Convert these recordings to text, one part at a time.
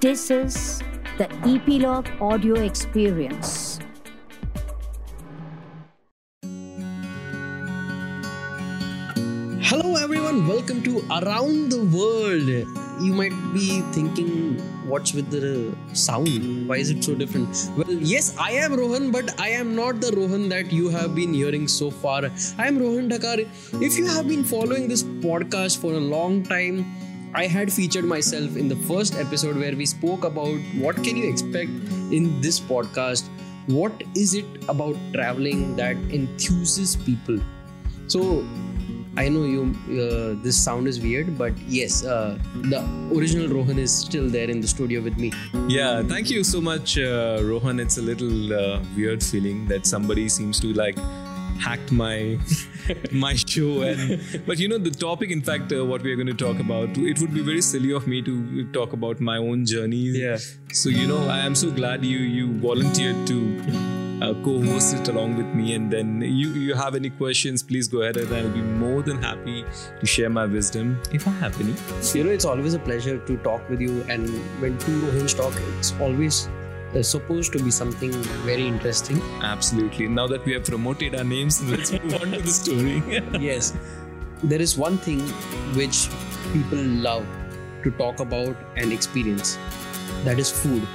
This is the Epilogue Audio Experience. Hello, everyone. Welcome to Around the World. You might be thinking, what's with the sound? Why is it so different? Well, yes, I am Rohan, but I am not the Rohan that you have been hearing so far. I am Rohan Dhakar. If you have been following this podcast for a long time, I had featured myself in the first episode where we spoke about what can you expect in this podcast. What is it about traveling that enthuses people? So I know you. Uh, this sound is weird, but yes, uh, the original Rohan is still there in the studio with me. Yeah, thank you so much, uh, Rohan. It's a little uh, weird feeling that somebody seems to like hacked my my show and but you know the topic in fact uh, what we are going to talk about it would be very silly of me to talk about my own journeys. Yeah. so you know i am so glad you you volunteered to uh, co-host it along with me. And then you you have any questions please go ahead and i'll be more than happy to share my wisdom. If i have any. You know, it's always a pleasure to talk with you, and when two Rohans talk, it's always supposed to be something very interesting. absolutely now that we have promoted our names let's move on to the story yes, there is one thing which people love to talk about and experience. That is food,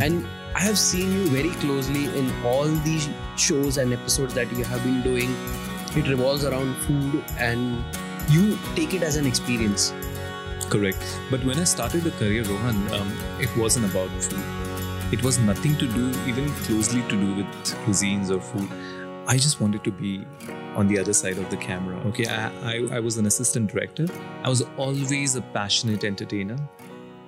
and I have seen you very closely in all these shows and episodes that you have been doing. It revolves around food, and you take it as an experience. Correct. But when I started the career, Rohan, um, it wasn't about food. It was nothing to do, even closely to do with cuisines or food. I just wanted to be on the other side of the camera. Okay, I, I, I was an assistant director. I was always a passionate entertainer.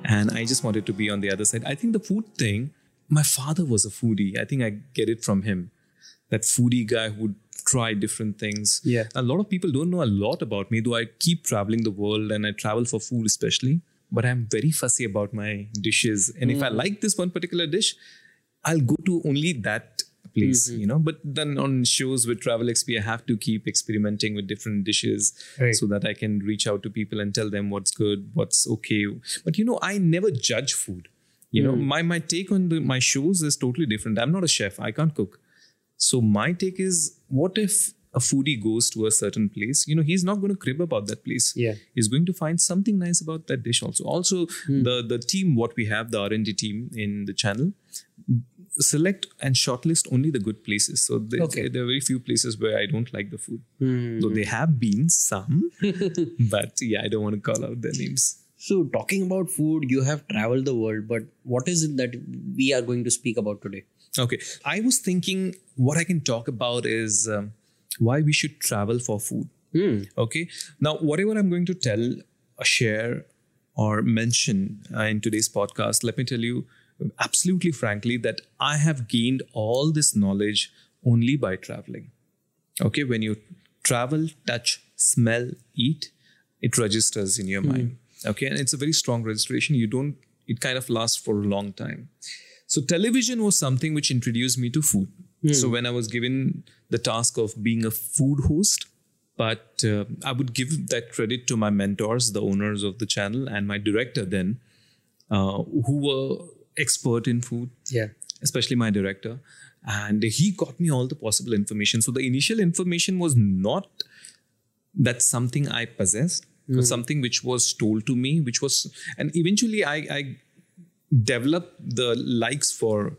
And I just wanted to be on the other side. I think the food thing, my father was a foodie. I think I get it from him. That foodie guy who would try different things. Yeah. A lot of people don't know a lot about me, though I keep traveling the world and I travel for food especially. But I'm very fussy about my dishes. And if I hmm. like this one particular dish, I'll go to only that place, mm-hmm. you know. But then on shows with Travel XP, I have to keep experimenting with different dishes Right. so that I can reach out to people and tell them what's good, what's okay. But you know, I never judge food. You know, hmm. my my take on the, my shows is totally different. I'm not a chef. I can't cook. So my take is, what if a foodie goes to a certain place? You know, he's not going to crib about that place. Yeah. he's going to find something nice about that dish. Also, also the the team, what we have, the R and D team in the channel, select and shortlist only the good places. So there, Okay. there are very few places where I don't like the food. Though they have been some, but yeah, I don't want to call out their names. So, talking about food, you have traveled the world, but what is it that we are going to speak about today? Okay. I was thinking what I can talk about is um, why we should travel for food. Okay. Now, whatever I'm going to tell, uh, share, or mention uh, in today's podcast, let me tell you absolutely frankly that I have gained all this knowledge only by traveling. Okay. When you travel, touch, smell, eat, it registers in your mind. Okay. And it's a very strong registration. You don't, it kind of lasts for a long time. So television was something which introduced me to food. So when I was given the task of being a food host, but uh, I would give that credit to my mentors, the owners of the channel, and my director then, uh, who were expert in food, Yeah. especially my director. And he got me all the possible information. So the initial information was not that something I possessed, but something which was told to me, which was, and eventually I, I developed the likes for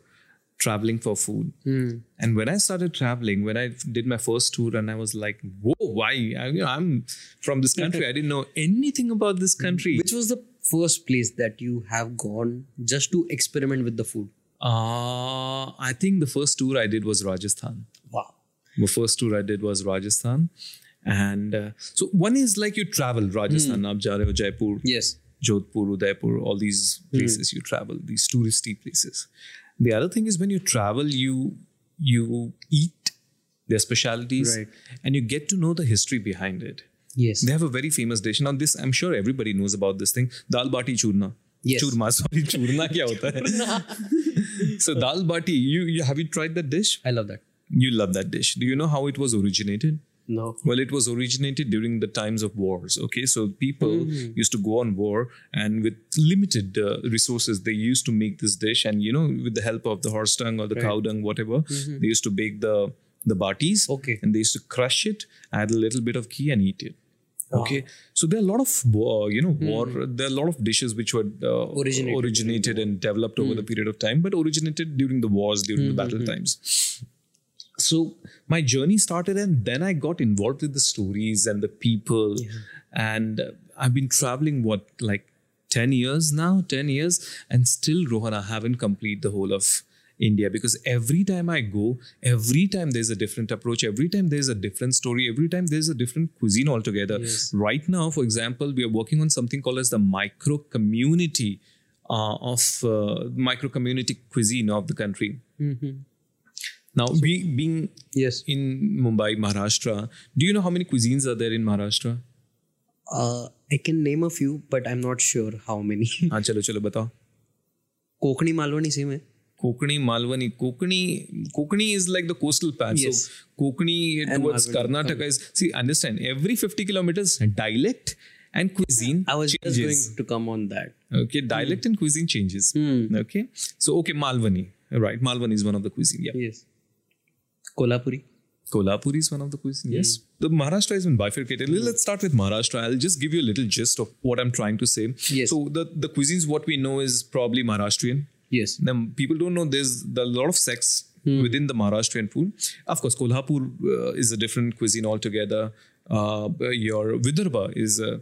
traveling for food. Mm. And when I started traveling, when I did my first tour, and I was like, "Whoa, why? I, you know, I'm from this country. I didn't know anything about this hmm. country." Which was the first place that you have gone just to experiment with the food? Uh, I think the first tour I did was Rajasthan. Wow. The first tour I did was Rajasthan. And uh, so one is like you travel Rajasthan, mm. Abjare, Jaipur, yes. Jodhpur, Udaipur, all these hmm. places mm. you travel, these touristy places. The other thing is when you travel, you you eat their specialities Right. and you get to know the history behind it. Yes. They have a very famous dish. Now, this I'm sure everybody knows about this thing. Dal bati churna. Yes. Churma, sorry, churna kya hota hai? so dal bati, you, you have you tried that dish? I love that. You love that dish. Do you know how it was originated? No. Well, it was originated during the times of wars. Okay, so people used to go on war, and with limited uh, resources, they used to make this dish. And you know, with the help of the horse dung or the cow dung, whatever, they used to bake the the batis. Okay. and they used to crush it, add a little bit of ghee, and eat it. Okay, so there are a lot of uh, you know war. There are a lot of dishes which were uh, Originated originated and developed over the period of time, but originated during the wars, during the battle times so my journey started and then i got involved with the stories and the people. And uh, i've been traveling what like 10 years now 10 years and still rohan i haven't completed the whole of india because every time i go every time there's a different approach every time there's a different story every time there's a different cuisine altogether. Right now for example we are working on something called as the micro community uh, of uh, micro community cuisine of the country now, we, being Yes. in Mumbai, Maharashtra, do you know how many cuisines are there in Maharashtra? Uh, I can name a few, but I'm not sure how many. हाँ चलो चलो बताओ Konkani Malwani same hai. Kokani, Malwani. Kokani, Kokani is like the coastal patch. Yes. So Kokani And towards Malwani. Karnataka is see understand every 50 kilometers dialect and cuisine I was changes. just going to come on that. Okay, dialect and cuisine changes. Okay, so okay, Malwani. Right, Malwani is one of the cuisine. Yeah. Yes. Kolhapuri. Kolhapuri is one of the cuisine. Yes. The Maharashtra has been bifurcated. Let's start with Maharashtra. I'll just give you a little gist of what I'm trying to say. Yes. So the, the cuisines, what we know is probably Maharashtrian. Yes. Then people don't know there's a lot of sects within the Maharashtrian food. Of course, Kolhapur uh, is a different cuisine altogether. Uh, your Vidarbha is uh, uh,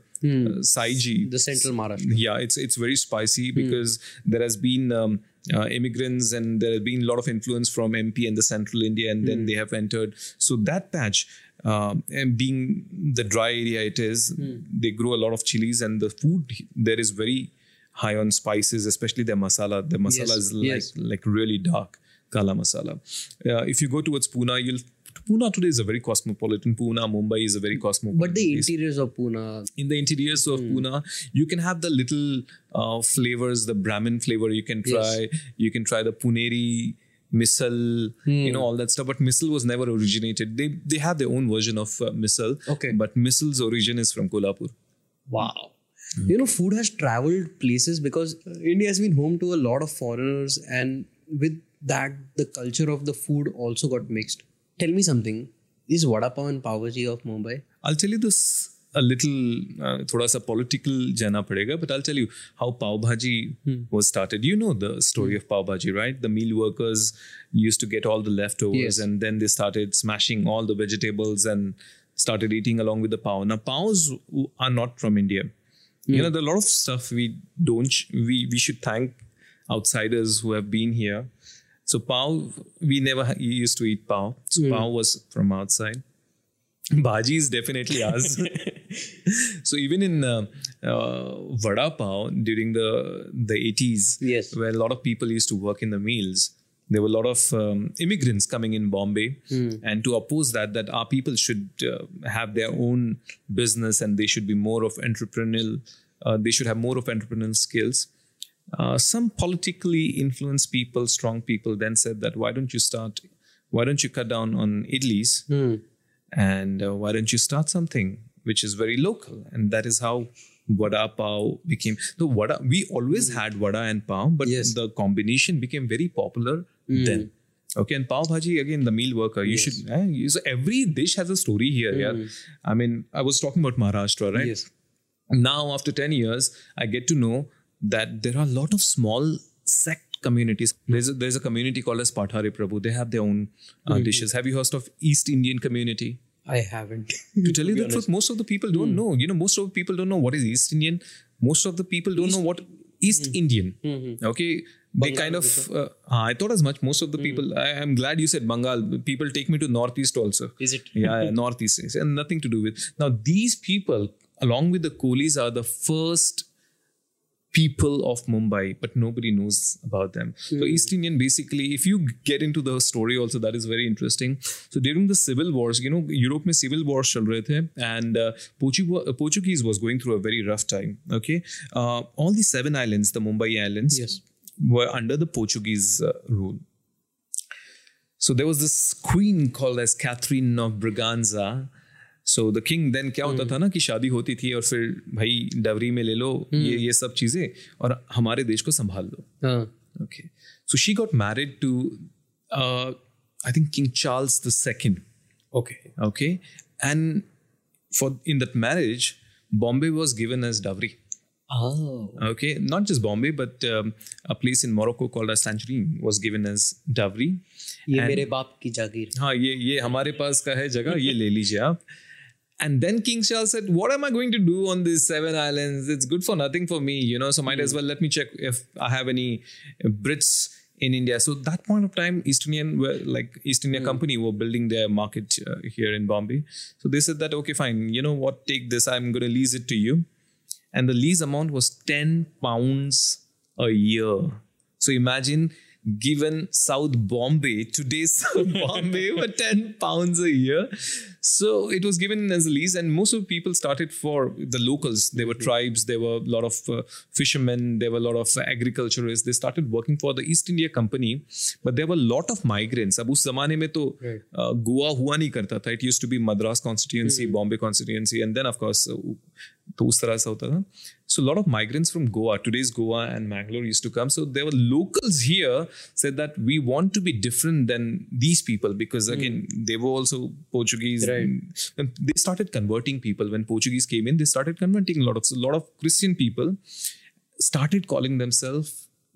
Saoji. The central Maharashtra. Yeah, it's it's very spicy because there has been um, uh, immigrants and there have been a lot of influence from MP and the central India, and then they have entered. So that patch, um, and being the dry area it is, they grow a lot of chilies, and the food there is very high on spices, especially their masala. The masala Yes, is like yes. like really dark kala masala. Uh, if you go towards Pune, you'll Pune today is a very cosmopolitan. Pune, Mumbai is a very cosmopolitan. But the place interiors of Pune, in the interiors of Pune, you can have the little uh, flavors, the Brahmin flavor. You can try. You can try the Puneri misal, you know all that stuff. But misal was never originated. They they have their own version of uh, misal. Okay. But misal's origin is from Kolhapur. wow. You know, food has traveled places because uh, India has been home to a lot of foreigners, and with that, the culture of the food also got mixed. Tell me something. Is vada pav and pav bhaji of Mumbai? I'll tell you this a little, uh, thoda sa political jana padega, but I'll tell you how pav bhaji was started. You know the story of pav bhaji, right? The meal workers used to get all the leftovers Yes. and then they started smashing all the vegetables and started eating along with the pav. Now, pavs are not from India. You know, there are a lot of stuff we don't, sh- we, we should thank outsiders who have been here. So, pav, we never used to eat pav. So, pav was from outside. Bhaji is definitely us. so even in uh, uh, vada pav during the the 80s, Yes. where a lot of people used to work in the meals, there were a lot of um, immigrants coming in Bombay, and to oppose that, that our people should uh, have their own business and they should be more of entrepreneurial. Uh, they should have more of entrepreneurial skills. Uh, some politically influenced people, strong people, then said that why don't you start? Why don't you cut down on idlis? and uh, why don't you start something which is very local and that is how vada pav became the vada we always had vada and pav but Yes. the combination became very popular then okay and pav bhaji again the meal worker you should eh, you- so every dish has a story here yeah i mean i was talking about maharashtra right Yes. now after 10 years i get to know that there are a lot of small sect communities. There's a, there's a community called as pathare prabhu. They have their own uh, mm-hmm. dishes. Have you heard of east indian community? I haven't. to tell you the truth most of the people don't hmm. know. You know most of the people don't know what is east indian. Most of the people don't know what east hmm. indian. Hmm, okay? They kind of uh, ah, i thought as much. Most of the people I, i'm glad you said bengal. People take me to northeast also. Is it? yeah, yeah northeast. And uh, nothing to do with. Now these people along with the Kolis are the first people of Mumbai, but nobody knows about them. So East Indian basically, if you get into the story also, that is very interesting. So during the civil wars, you know, Europe में civil wars चल रहे थे, and uh, Portu- uh, Portuguese was going through a very rough time. Okay, uh, all the seven islands, the Mumbai islands, Yes. were under the Portuguese uh, rule. So there was this queen called as Catherine of Braganza, so the king then क्या होता hmm. था ना कि शादी होती थी और फिर भाई डवरी में ले लो hmm. ये ये सब चीज़ें और हमारे देश को संभाल लो. Okay so she got married to I think King Charles the second okay okay and for in that marriage Bombay was given as dowry okay not just Bombay but a place in Morocco called a century was given as dowry ये मेरे बाप की जागीर। हाँ ये ये हमारे पास का है जगह ये ले लीजिए आप। And then King Charles said, What am I going to do on these seven islands? It's good for nothing for me, you know. So might as hmm. well let me check if I have any uh, Brits in India. So that point of time, East Indian were like East India hmm. Company were building their market uh, here in Bombay. So they said that okay, fine. You know what? Take this. I'm going to lease it to you. And the lease amount was ten pounds a year. So imagine given South Bombay, today's South Bombay, for 10 pounds a year. So it was given as a lease, and most of the people started for the locals. There were tribes, there were a lot of uh, fishermen, there were a lot of agriculturists. They started working for the East India Company, but there were a lot of migrants. अब उस जमाने में तो uh, Goa हुआ नहीं करता था. It used to be Madras constituency, Bombay constituency, and then of course uh, तो उस तरह से होता था so a lot of migrants from goa today's goa and mangalore used to come so there were locals here said that we want to be different than these people because again they were also portuguese Right. and they started converting people when portuguese came in they started converting a lot of so a lot of christian people started calling themselves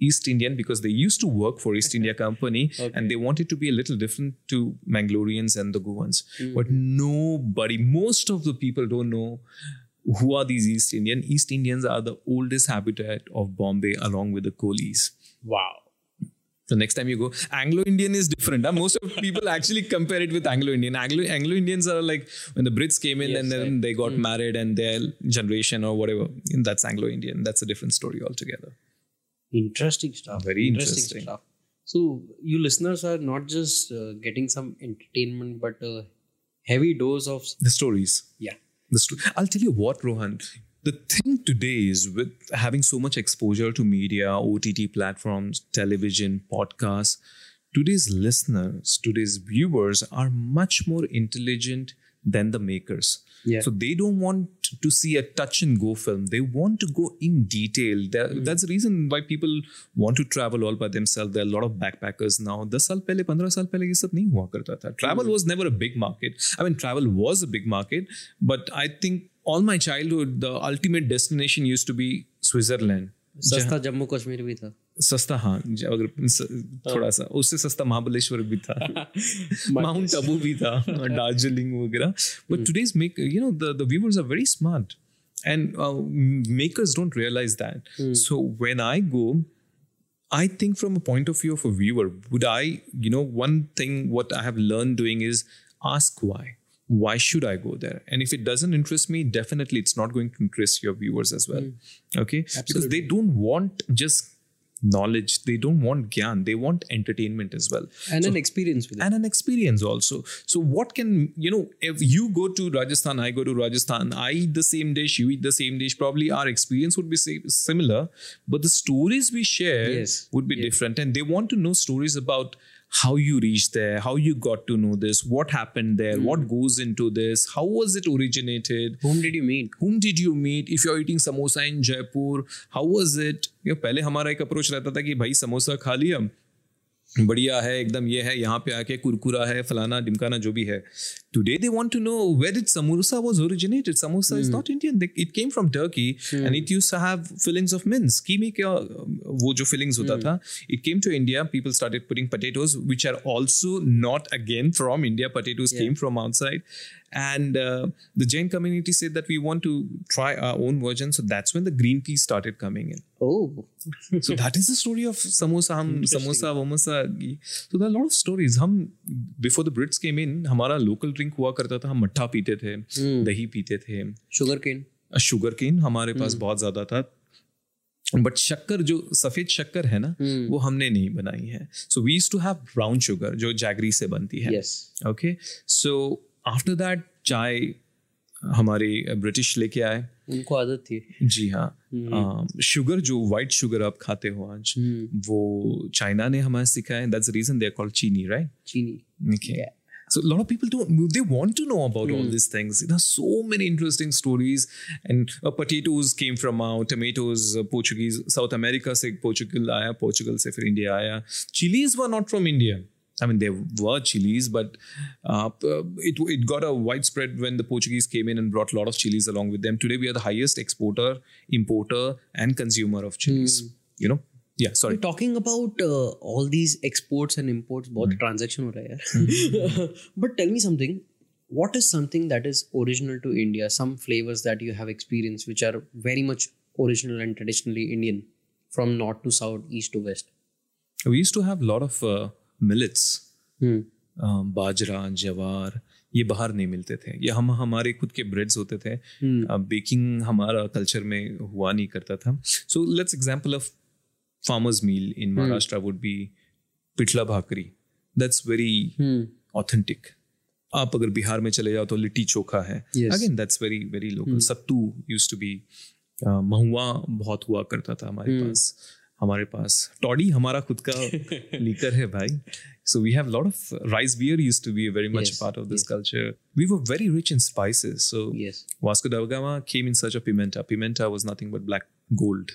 East Indian because they used to work for East India Company and they wanted to be a little different to Mangaloreans and the Goans. But nobody, most of the people don't know who are these East Indian. East Indians are the oldest habitat of Bombay along with the Colis. wow So next time you go, Anglo-Indian is different. huh? Most of people actually compare it with Anglo-Indian. Anglo Anglo-Indians are like when the Brits came in Yes, and then right. they got married and their generation or whatever. That's Anglo-Indian. That's a different story altogether. interesting stuff Very interesting. stuff so you listeners are not just uh, getting some entertainment but a heavy dose of The stories. yeah The sto- I'll tell you what, Rohan. The thing today is with having so much exposure to media, OTT platforms, television, podcasts, today's listeners, today's viewers are much more intelligent than the makers. Yeah. So they don't want to see a touch and go film. They want to go in detail. There- That's the reason why people want to travel all by themselves. There are a lot of backpackers now. 10 साल पहले 15 साल पहले ये सब नहीं हुआ करता था. Travel was never a big market. I mean, travel was a big market, but I think all my childhood, the ultimate destination used to be Switzerland. सस्ता जम्मू कश्मीर भी था सस्ता हाँ ज- अगर स- थोड़ा सा उससे सस्ता महाबलेश्वर भी था माउंट अबू भी था दार्जिलिंग वगैरह but today's make you know the the viewers are very smart and makers don't realise that so when I go I think from a point of view of a viewer, would I, you know, one thing what I have learned doing is ask why. Why should I go there? And if it doesn't interest me, definitely it's not going to interest your viewers as well. Okay? Because they don't want just knowledge, they don't want gyan, they want entertainment as well. and an experience with it And an experience also. So, what can, you know, if you go to Rajasthan, I go to Rajasthan, I eat the same dish, you eat the same dish, probably our experience would be similar, but the stories we share Yes. would be different. And they want to know stories about how you reached there, how you got to know this, what happened there, what goes into this, how was it originated, whom did you meet whom did you meet if you're eating samosa in jaipur how was it you know, पहले हमारा एक approach रहता था कि भाई समोसा खा लिया बढ़िया है एकदम ये है यहाँ पे आके कुरकुरा है फलाना डिमकाना जो भी है। Today they want to know where it samosa was originated samosa is not Indian it came from Turkey and it used to have fillings of mince कीमे का वो जो फिलिंग्स होता था it came to India people started putting potatoes which are also not again from India potatoes came from outside. And uh, the jain community said that we want to try our own version so that's when the green tea started coming in oh so that is the story of samosa hum samosa wamosa so there are a lot of stories हम before the brits came in हमारा local drink हुआ करता था हम मट्ठा पीते थे दही पीते थे sugar cane शुगर केन हमारे पास बहुत ज़्यादा था बट शक्कर जो सफ़ेद शक्कर है ना वो हमने नहीं बनाई है so we to have brown sugar जो जैगरी से बनती है ओके सो आफ्टर दैट चाय हमारी ब्रिटिश लेके आए। उनको आदत थी। जी हाँ। हम्म। शुगर जो वाइट शुगर आप खाते हो आज हम्म। वो चाइना ने हमें सिखाया that's the reason they are called chini right chini. Okay so lot of people don't they want to know about all this things there are so many interesting stories and potatoes came from out tomatoes Portuguese South America से Portugal आया Portugal से फिर India आया। Chillies were not from India I mean, there were chilies, but uh, it it got a widespread when the Portuguese came in and brought a lot of chilies along with them. Today, we are the highest exporter, importer, and consumer of chilies. You know, yeah. Sorry. talking about uh, all these exports and imports बहुत transaction हो रहा है यार but tell me something what is something that is original to India some flavors that you have experienced which are very much original and traditionally Indian from north to south east to west We used to have a lot of uh, millets. uh, bajra jowar ये बाहर नहीं मिलते थे। ये हम हमारे खुद के ब्रेड्स होते थे। बेकिंग हमारा कल्चर में हुआ नहीं करता था। So let's example of farmers meal in Maharashtra would be pitla bhakri that's very authentic आप अगर बिहार में चले जाओ तो लिट्टी चोखा है। Again that's very very local sattu use to be mahua बहुत हुआ करता था हमारे पास। हमारे पास। टॉडी हमारा खुद का लीकर है भाई। So we have lot of rice beer use to be very much part of this culture we were very rich in spices so Vasco da came in search of pimenta pimenta was nothing but black gold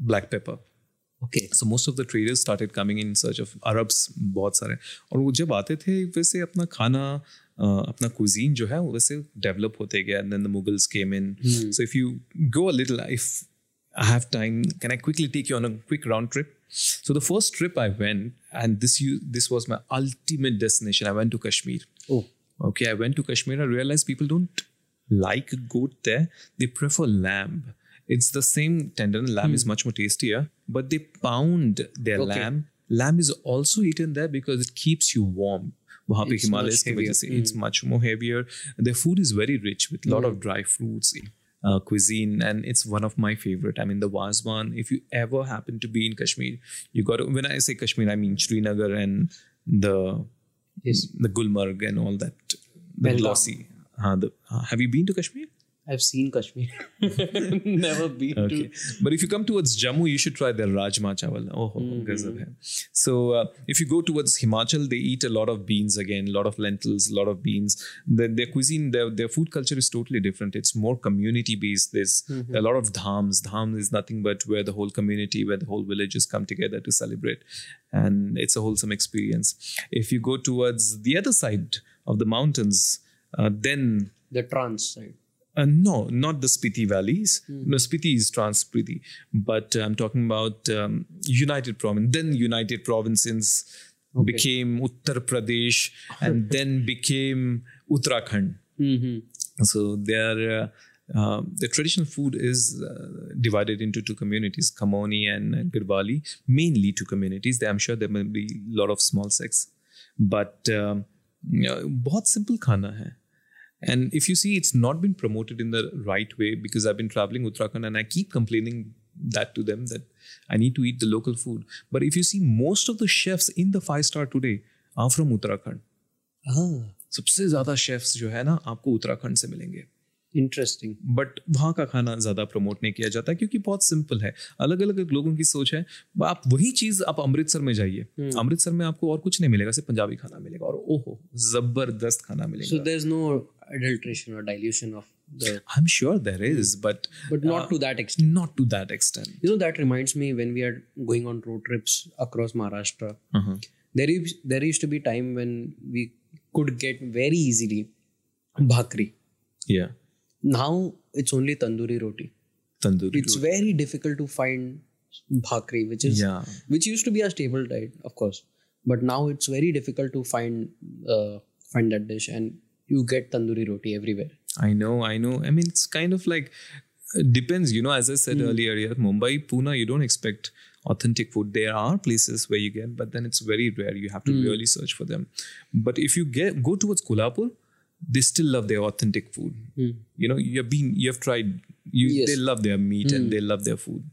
black pepper okay so most of the traders started coming in search of Arabs बहुत सारे। और वो जब आते थे वैसे अपना खाना Uh, अपना कुजीन जो है वैसे डेवलप होते गया and then the Mughals came in so if you go a little if I have time, can I quickly take you on a quick round trip? So the first trip I went, and this you this was my ultimate destination. I went to Kashmir. oh Okay, I went to Kashmir. I realized people don't like goat there. They prefer lamb. It's the same tender. Lamb is much more tastier, but they pound their Okay. lamb. Lamb is also eaten there because it keeps you warm. वहाँ पे It's Himalayas much की वजह heavier. से it's much more heavier. Their food is very rich with a lot of dry fruits. uh, cuisine and it's one of my favorite. I mean the Wazwan. If you ever happen to be in Kashmir, you got to. When I say Kashmir, I mean Srinagar and the yes the Gulmarg and all that, the Pahalgam. glossy. Uh, the, uh, have you been to Kashmir? I've seen Kashmir never been Okay, but if you come towards Jammu, you should try their Rajma chawal. Oh, gazab hai. So uh, if you go towards Himachal, they eat a lot of beans again, a lot of lentils, a lot of beans. Their, their cuisine, their, their food culture is totally different. It's more community based. There's a lot of dhams. Dham is nothing but where the whole community, where the whole villages come together to celebrate, and it's a wholesome experience. If you go towards the other side of the mountains, uh, then the trans side uh, no, not the Spiti valleys. Mm. No, Spiti is Trans Spiti, but uh, I'm talking about um, United Province. Then United Provinces okay. became Uttar Pradesh, and then became Uttarakhand. Mm-hmm. So their uh, uh, the traditional food is uh, divided into two communities, Kumaoni and, uh, Garhwali. Mainly two communities. I'm sure there may be a lot of small sects, but um, simple simple खाना And if you see, it's not been promoted in the right way because I've been traveling Uttarakhand and I keep complaining that to them that I need to eat the local food. But if you see, most of the chefs in the five star today are from Uttarakhand. ah सबसे ज़्यादा chefs जो है ना आपको उत्तराखंड से मिलेंगे interesting but वहाँ का खाना ज़्यादा प्रमोट नहीं किया जाता क्योंकि बहुत सिंपल है अलग अलग लोगों की सोच है आप वही चीज़ आप अमृतसर में जाइए अमृतसर में आपको और कुछ नहीं मिलेगा सिर्फ़ पंजाबी खाना मिलेगा और ओहो ज़बरदस्त खाना मिलेगा there's no adulteration or dilution of the. I'm sure there hmm. is, but but not uh, to that extent. Not to that extent. You know that reminds me when we are going on road trips across Maharashtra. Uh-huh. There used there used to be time when we could get very easily bhakri. Yeah. Now it's only tandoori roti. Tandoori. It's roti. very difficult to find bhakri, which is yeah. which used to be a staple diet, of course, but now it's very difficult to find uh, find that dish, and you get tandoori roti everywhere I know, I know. I mean, it's kind of like depends, you know. As I said hmm. earlier, yeah, Mumbai, Pune, you don't expect authentic food. There are places where you get, but then it's very rare. You have to hmm. really search for them. But if you get go towards Kolhapur, they still love their authentic food. Hmm. You know, you've been, you have tried. You, Yes. they love their meat and they love their food.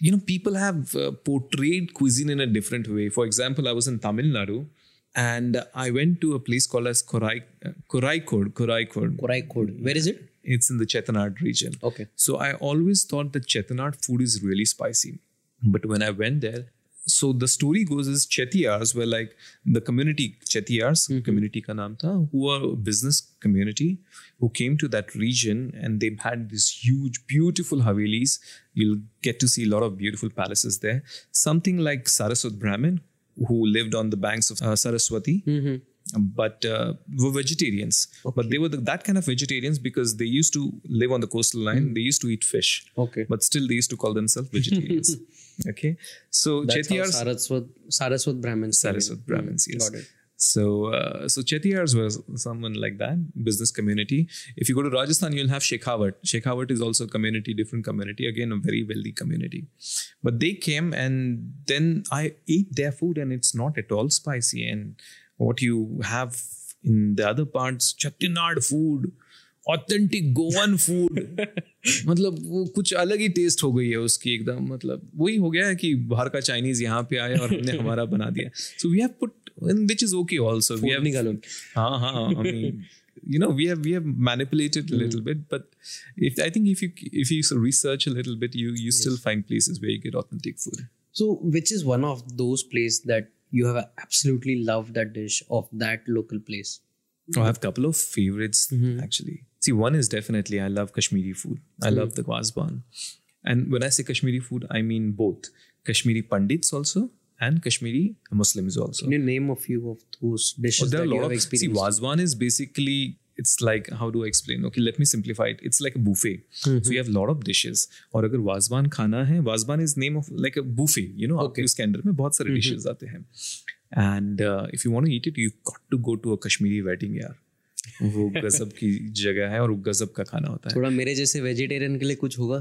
You know, people have uh, portrayed cuisine in a different way. For example, I was in Tamil Nadu. And I went to a place called as Korai, uh, Koraikod, Koraikod. korai kod where is it It's in the Chettinad region. okay So I always thought that Chettinad food is really spicy. But when I went there, so the story goes is Chetiyars were like the community Chetiyars community ka naam tha, who are a business community who came to that region and they had these huge beautiful havelis you'll get to see a lot of beautiful palaces there something like Saraswat Brahmin who lived on the banks of uh, Saraswati but uh, were vegetarians. But they were the, that kind of vegetarians because they used to live on the coastal line. They used to eat fish. Okay. but still they used to call themselves vegetarians. Okay? So That's how Chetiyars Saraswat, Saraswat Brahmins. Saraswat Brahmins, Mm, yes. Got it. So, uh, so Chetiyars was someone like that, business community. If you go to Rajasthan, you'll have Shekhawat. Shekhawat is also a community, different community, again, a very wealthy community. But they came and then I ate their food and it's not at all spicy. And what you have in the other parts, Chettinad food, authentic Goan food मतलब वो कुछ अलग ही test हो गई है उसकी एकदम मतलब वही हो गया है कि बाहर का चाइनीज यहाँ पे आया और हमने हमारा बना दिया so we have put which is okay also. We have, uh-huh, I mean, you know, we have we have manipulated a little hmm. bit, but if I think if you if you research a little bit, you you yes. still find places where you get authentic food. So, which is one of those places that you have absolutely loved that dish of that local place? Oh, I have a couple of favorites mm-hmm. actually. See, one is definitely I love Kashmiri food. I mm-hmm. love the Wazwan. And when I say Kashmiri food, I mean both Kashmiri Pandits also and Kashmiri Muslims also. Can you name a few of those dishes Oh, there that are a you lot have of see? Wazwan is basically it's like how do I explain? Okay, let me simplify it. It's like a buffet. Mm-hmm. So you have a lot of dishes. और अगर वाजवान खाना है wazwan is name of like a buffet. You know, आपके उसके अंदर में बहुत सारे dishes आते हैं. And uh, if you want to eat it, you got to go to a Kashmiri wedding यार. वो गजब की जगह है और गजब का खाना होता है थोड़ा मेरे जैसे वेजिटेरियन के लिए कुछ होगा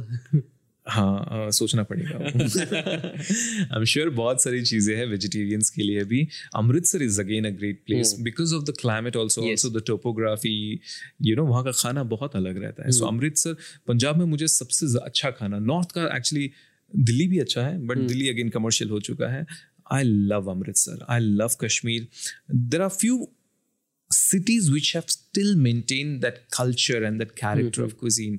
हाँ अ, सोचना पड़ेगा। आई एम श्योर बहुत सारी चीज़ें हैं वेजिटेरियंस के लिए भी। Amritsar is again a great place because of the climate also also the topography you know वहाँ का खाना बहुत अलग रहता है। सो अमृतसर पंजाब में मुझे सबसे अच्छा खाना नॉर्थ का एक्चुअली दिल्ली भी अच्छा है बट दिल्ली अगेन कमर्शियल हो चुका है। I love Amritsar I love Kashmir. There are few cities which have still maintained that culture and that character of cuisine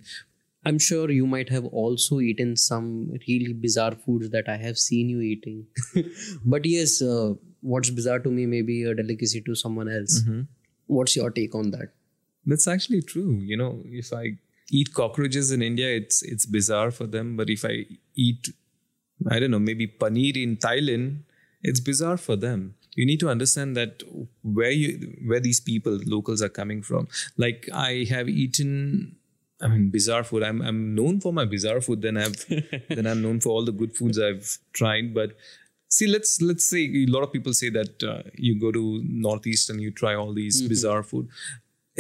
I'm sure you might have also eaten some really bizarre foods that I have seen you eating. but yes, uh, what's bizarre to me may be a delicacy to someone else. What's your take on that? That's actually true. You know, if I eat cockroaches in India, it's it's bizarre for them. But if I eat, I don't know, maybe paneer in Thailand, it's bizarre for them. You need to understand that where you where these people locals are coming from. Like I have eaten. I mean, bizarre food. I'm I'm known for my bizarre food. Then I've then I'm known for all the good foods I've tried. But see, let's let's say a lot of people say that uh, you go to northeast and you try all these bizarre food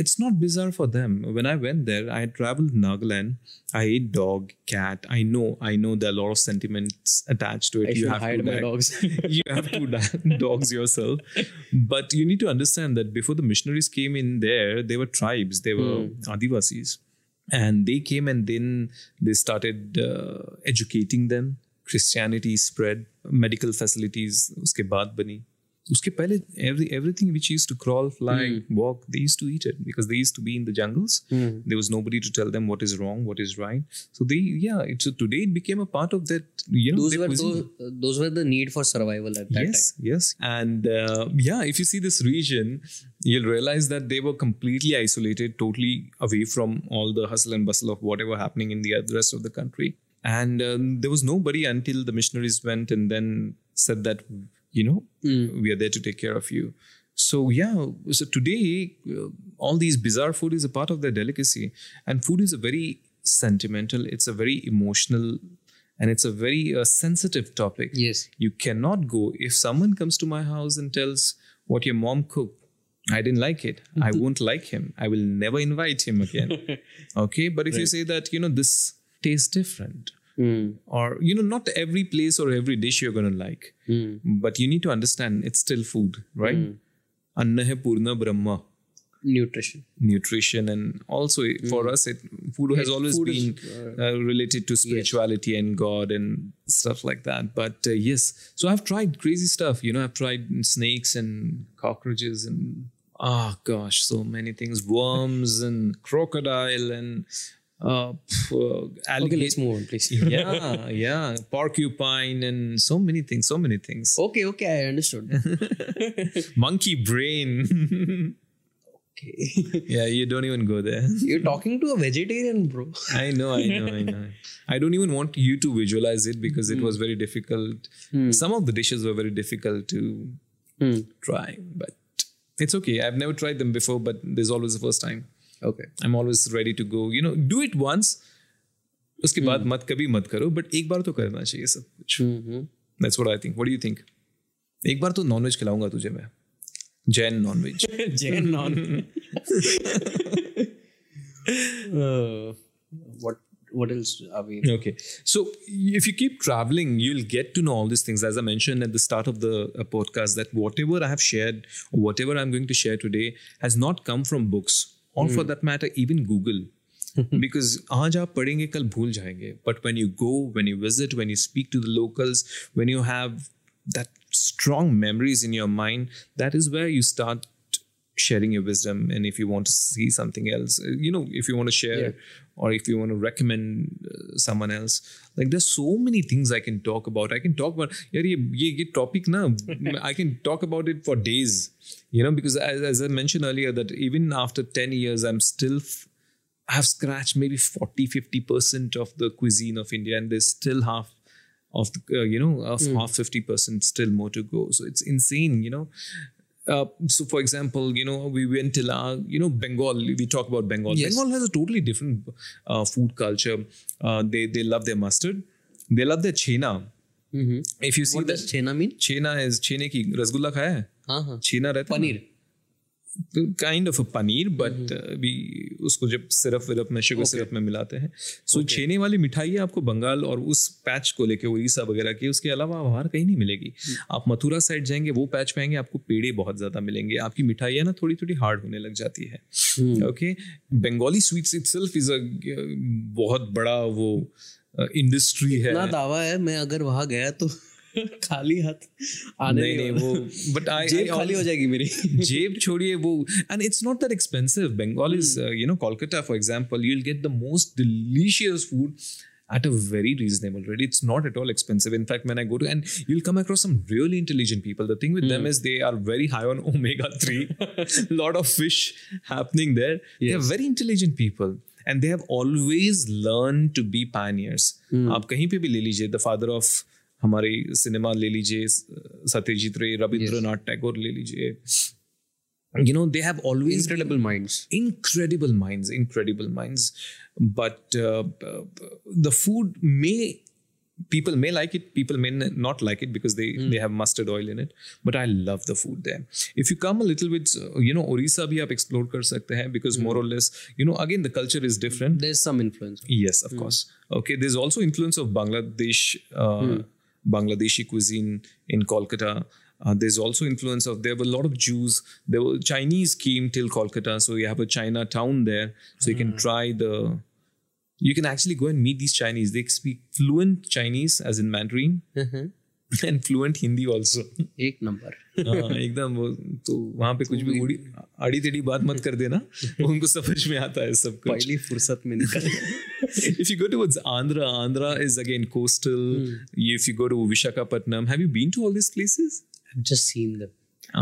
it's not bizarre for them. When I went there, I traveled Nagaland. I ate dog, cat. I know, I know there are a lot of sentiments attached to it. I should have hide to my die- dogs. you have to dogs yourself. But you need to understand that before the missionaries came in there, they were tribes. They were Adivasis And they came and then they started uh, educating them. Christianity spread, medical facilities उसके बाद बनी उसके पहले every everything which used to crawl, fly, walk, they used to eat it because they used to be in the jungles. There was nobody to tell them what is wrong, what is right. So they, yeah, it, so today it became a part of that, you know, Those their were cuisine. those, uh, those were the need for survival at that yes, yes. And uh, yeah, if you see this region, you'll realize that they were completely isolated, totally away from all the hustle and bustle of whatever happening in the oth- rest of the country. And um, there was nobody until the missionaries went and then said that, you know, we are there to take care of you. So yeah, so today uh, all these bizarre food is a part of their delicacy, and food is a very sentimental. It's a very emotional, and it's a very uh, sensitive topic. Yes. You cannot go if someone comes to my house and tells what your mom cooked. I didn't like it. I won't like him. I will never invite him again. okay, but if you say that you know this tastes different, Mm. or you know not every place or every dish you're going to like, Mm. but you need to understand it's still food, right? Anna hai purna brahma Nutrition. nutrition and also for us it food has always food is, been uh, related to spirituality and god and stuff like that but uh, yes so i've tried crazy stuff you know i've tried snakes and cockroaches and oh gosh so many things worms and crocodile and uh, uh, Okay, let's move on, please. yeah, yeah, porcupine and so many things, so many things. Okay, okay, I understood. Monkey brain. okay. yeah, you don't even go there. You're talking to a vegetarian, bro. I know, I know, I know. I don't even want you to visualize it because it was very difficult. Some of the dishes were very difficult to Hmm. try, but it's okay. I've never tried them before, but there's always the first time Okay. I'm always ready to go. You know, do it once. उसके बाद मत कभी मत करो but एक बार तो करना चाहिए सब कुछ Mm-hmm. That's what I think what do you think एक बार तो नॉनवेज खिलाऊंगा तुझे मैं Jain nonveg Jain non. uh, what what else are we? Okay. So if you keep traveling, you'll get to know all these things. As I mentioned at the start of the uh, podcast, that whatever I have shared or whatever I'm going to share today has not come from books or for that matter, even Google. because आज आप पढ़ेंगे कल भूल जाएंगे but when you go when you visit when you speak to the locals when you have that strong memories in your mind that is where you start sharing your wisdom and if you want to see something else uh, you know if you want to share Yeah. or if you want to recommend uh, someone else. Like there's so many things i can talk about. I can talk about yeah ye, ye, ye topic na i can talk about it for days you know because as, as i mentioned earlier that even after 10 years i'm still f- i have scratched maybe 40 50% of the cuisine of india and there's still half of the, uh, you know of half 50% still more to go. So it's insane you know uh, so for example you know we went till uh, you know bengal we talk about bengal Yes. bengal has a totally different uh, food culture uh, they they love their mustard they love their chena Mm-hmm. if you see What that does chena mean? chena is chene की रसगुल्ला खाया है हाँ हाँ छीना रहता है ना? Paneer Kind of a paneer but अभी उसको जब सिरप विरप में शुगर okay. सिरप में मिलाते हैं। सो so okay. छेने वाली मिठाई आपको बंगाल और उस पैच को लेके उड़ीसा वगैरह की उसके अलावा बाहर कहीं नहीं मिलेगी। आप मथुरा साइड जाएँगे वो पैच पाएँगे आपको पेड़े बहुत ज़्यादा मिलेंगे। आपकी मिठाइयाँ ना थोड़ी थोड़ी हार्ड होने लग जाती है। Okay Bengali sweets itself is a बहुत बड़ा वो इंडस्ट्री है। दावा है मैं अगर वहाँ गया तो खाली हाथ आने नहीं नहीं वो बट आई जेब खाली हो जाएगी मेरी जेब छोड़िए वो and it's not that expensive bengal is uh, you know kolkata for example you'll get the most delicious food at a very reasonable rate it's not at all expensive in fact when i go to and you'll come across some really intelligent people the thing with mm. them is they are very high on omega 3 lot of fish happening there Yes. they're very intelligent people and they have always learned to be pioneers Mm. आप कहीं पे भी ले लीजिए the father of हमारे cinema ले लीजिए सत्यजीत रे रविंद्रनाथ टैगोर ले लीजिए you know they have always incredible minds incredible minds incredible minds but uh, uh, the food may people may like it people may not like it because they mm. they have mustard oil in it but i love the food there if you come a little bit uh, you know orissa bhi aap explore kar sakte hain because mm. more or less you know again the culture is different there's some influence Yes, of mm. course. Okay, there's also influence of Bangladesh, uh, Bangladeshi cuisine in Kolkata. Uh, there's also influence of there were a lot of Jews. There were Chinese came till Kolkata, so you have a Chinatown there, so you can try the. You can actually go and meet these Chinese. They speak fluent Chinese, as in Mandarin, and fluent Hindi also. एक number हाँ, एकदम वो तो वहां पे कुछ भी उड़ी आड़ी टेढ़ी बात मत कर देना उनको समझ में आता है सब कुछ पहली फुर्सत में निकल if you go towards Andhra, Andhra is again coastal. If you go to Vishakhapatnam, have you been to all these places? I've just seen them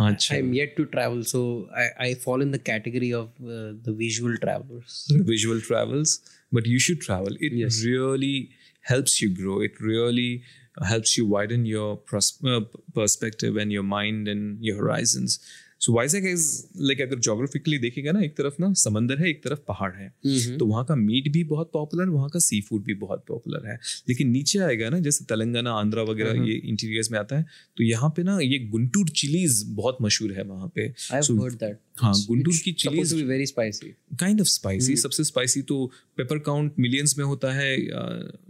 Acha. I'm yet to travel so I, I fall in the category of uh, the visual travelers Visual travels, but you should travel. It really helps you grow. It really helps you widen your pros- uh, perspective and your mind and your horizons. So Vizag is like अगर geographically देखेगा ना एक तरफ़ ना समंदर है एक तरफ़ पहाड़ है। तो वहाँ का मीट भी बहुत पॉपुलर वहाँ का सी फ़ूड भी बहुत पॉपुलर है। लेकिन नीचे आएगा ना जैसे तेलंगाना आंध्रा वगैरह ये इंटीरियर्स में आता है तो यहाँ पे ना ये गुंटूर चिलीज बहुत मशहूर है वहाँ पे। हाँ गुंटूर की chillies very spicy. Kind of spicy सबसे स्पाइसी तो पेपर काउंट मिलियंस में होता है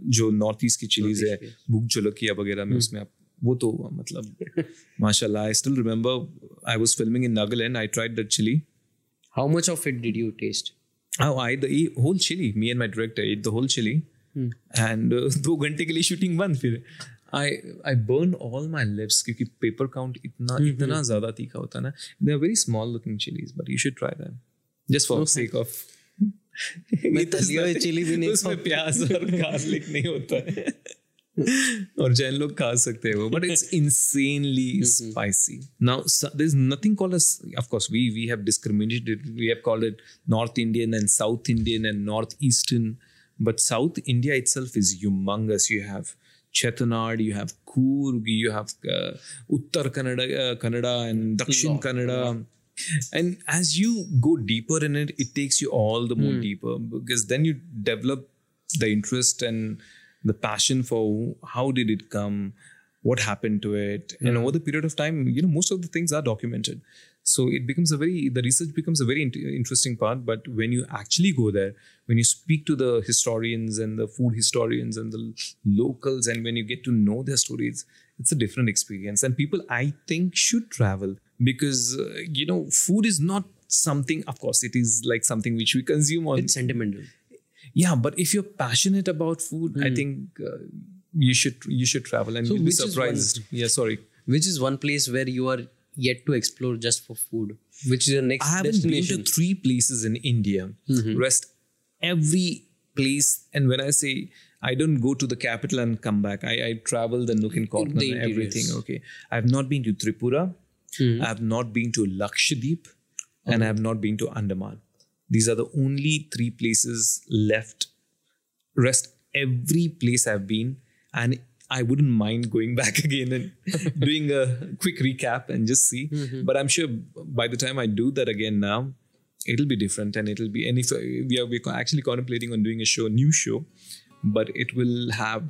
जो नॉर्थ ईस्ट की चिलीज है भूख जलोकिया वगैरह में उसमें आप वो तो हुआ मतलब माशाल्लाह I still remember I was filming in Nagaland I tried the chilli how much of it did you taste how I the whole chilli me and my director eat the whole chilli and दो घंटे के लिए shooting बंद फिर। I I burn all my lips क्योंकि pepper count इतना mm -hmm. इतना ज़्यादा तीखा होता ना। They are very small looking chillies but you should try them just for sake of chilli भी नहीं उसमें प्याज और गार्लिक नहीं होता है। और जैन लोग खा सकते हैं वो but it's insanely spicy now there is nothing called as of course we we have discriminated we have called it north Indian and south Indian and north eastern but south India itself is humongous you have Chettinad, you have Coorg, you have uh, Uttar Kannada, uh, Kannada and Dakshin Kannada. And as you go deeper in it, it takes you all the more mm. deeper because then you develop the interest and the passion for how did it come, what happened to it, and over the period of time, you know, most of the things are documented. So it becomes a very the research becomes a very int- interesting part. But when you actually go there, when you speak to the historians and the food historians and the locals, and when you get to know their stories, it's a different experience. And people, I think, should travel because uh, you know, food is not something. Of course, it is like something which we consume on It's sentimental. Yeah but if you're passionate about food i hmm. think uh, you should you should travel and So you'll be surprised. Yeah sorry. Which is one place where you are yet to explore just for food? Which is your next destination? i haven't been to three places in india. Mm-hmm. Rest every place and when i say i don't go to the capital and come back i, I travel the nook and corner interiors. everything okay. I have not been to tripura. Hmm. I have not been to lakshadweep and i oh. have not been to andaman these are the only three places left rest every place I've been, and I wouldn't mind going back again and doing a quick recap and just see. Mm-hmm. But I'm sure by the time I do that again now, it'll be different and it'll be. And if we are we're actually contemplating on doing a show, new show, but it will have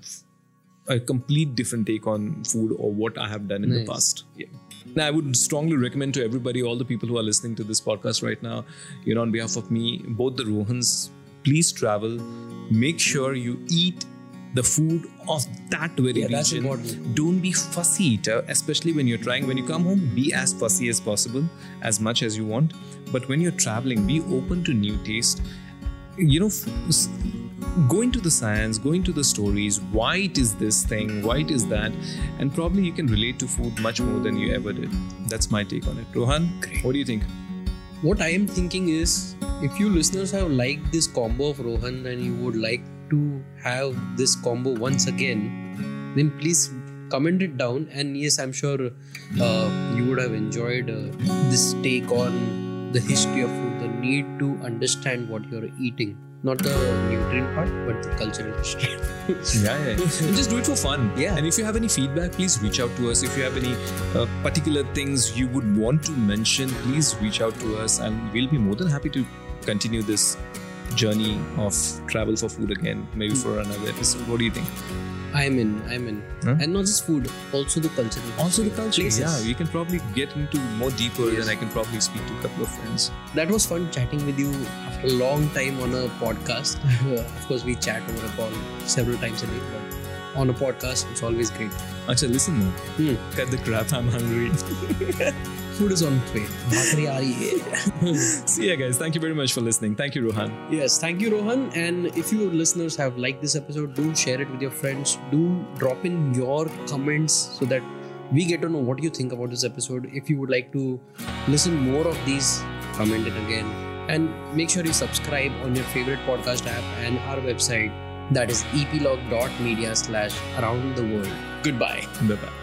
a complete different take on food or what I have done in the past. Yeah. Now, I would strongly recommend to everybody, all the people who are listening to this podcast right now, you know, on behalf of me, both the Rohans, please travel. Make sure you eat the food of that very Yeah, that's region. important. Don't be fussy eater, especially when you're trying. When you come home, be as fussy as possible, as much as you want. But when you're traveling, be open to new taste. You know, s- to the science, going to the stories. Why it is this thing? Why it is that? And probably you can relate to food much more than you ever did. That's my take on it. Rohan, what do you think? What I am thinking is, if you listeners have liked this combo of Rohan and you would like to have this combo once again, then please comment it down. And yes, I'm sure uh, you would have enjoyed uh, this take on the history of food, the need to understand what you're eating. Not the nutrient part, but the cultural history. Yeah, yeah. and just do it for fun. Yeah. And if you have any feedback, please reach out to us. If you have any uh, particular things you would want to mention, please reach out to us, and we'll be more than happy to continue this journey of travel for food again, maybe for another episode. What do you think? I'm in, I'm in. Huh? And not just food, also the culture. Also, the culture. Places. Yeah, we can probably get into more deeper, Yes. and I can probably speak to a couple of friends. That was fun chatting with you after a long time on a podcast. of course, we chat over a call several times a day, but on a podcast, it's always great. Acha, listen now. Hmm. Cut the crap. I'm hungry. Food is on its way. Bhakri aa rahi hai. See ya, guys. Thank you very much for listening. Thank you, Rohan. yes, thank you, Rohan. And if you listeners have liked this episode, do share it with your friends. Do drop in your comments so that we get to know what you think about this episode. If you would like to listen more of these, comment it again. And make sure you subscribe on your favorite podcast app and our website that is eplog.media slash around the world. Goodbye. Bye bye.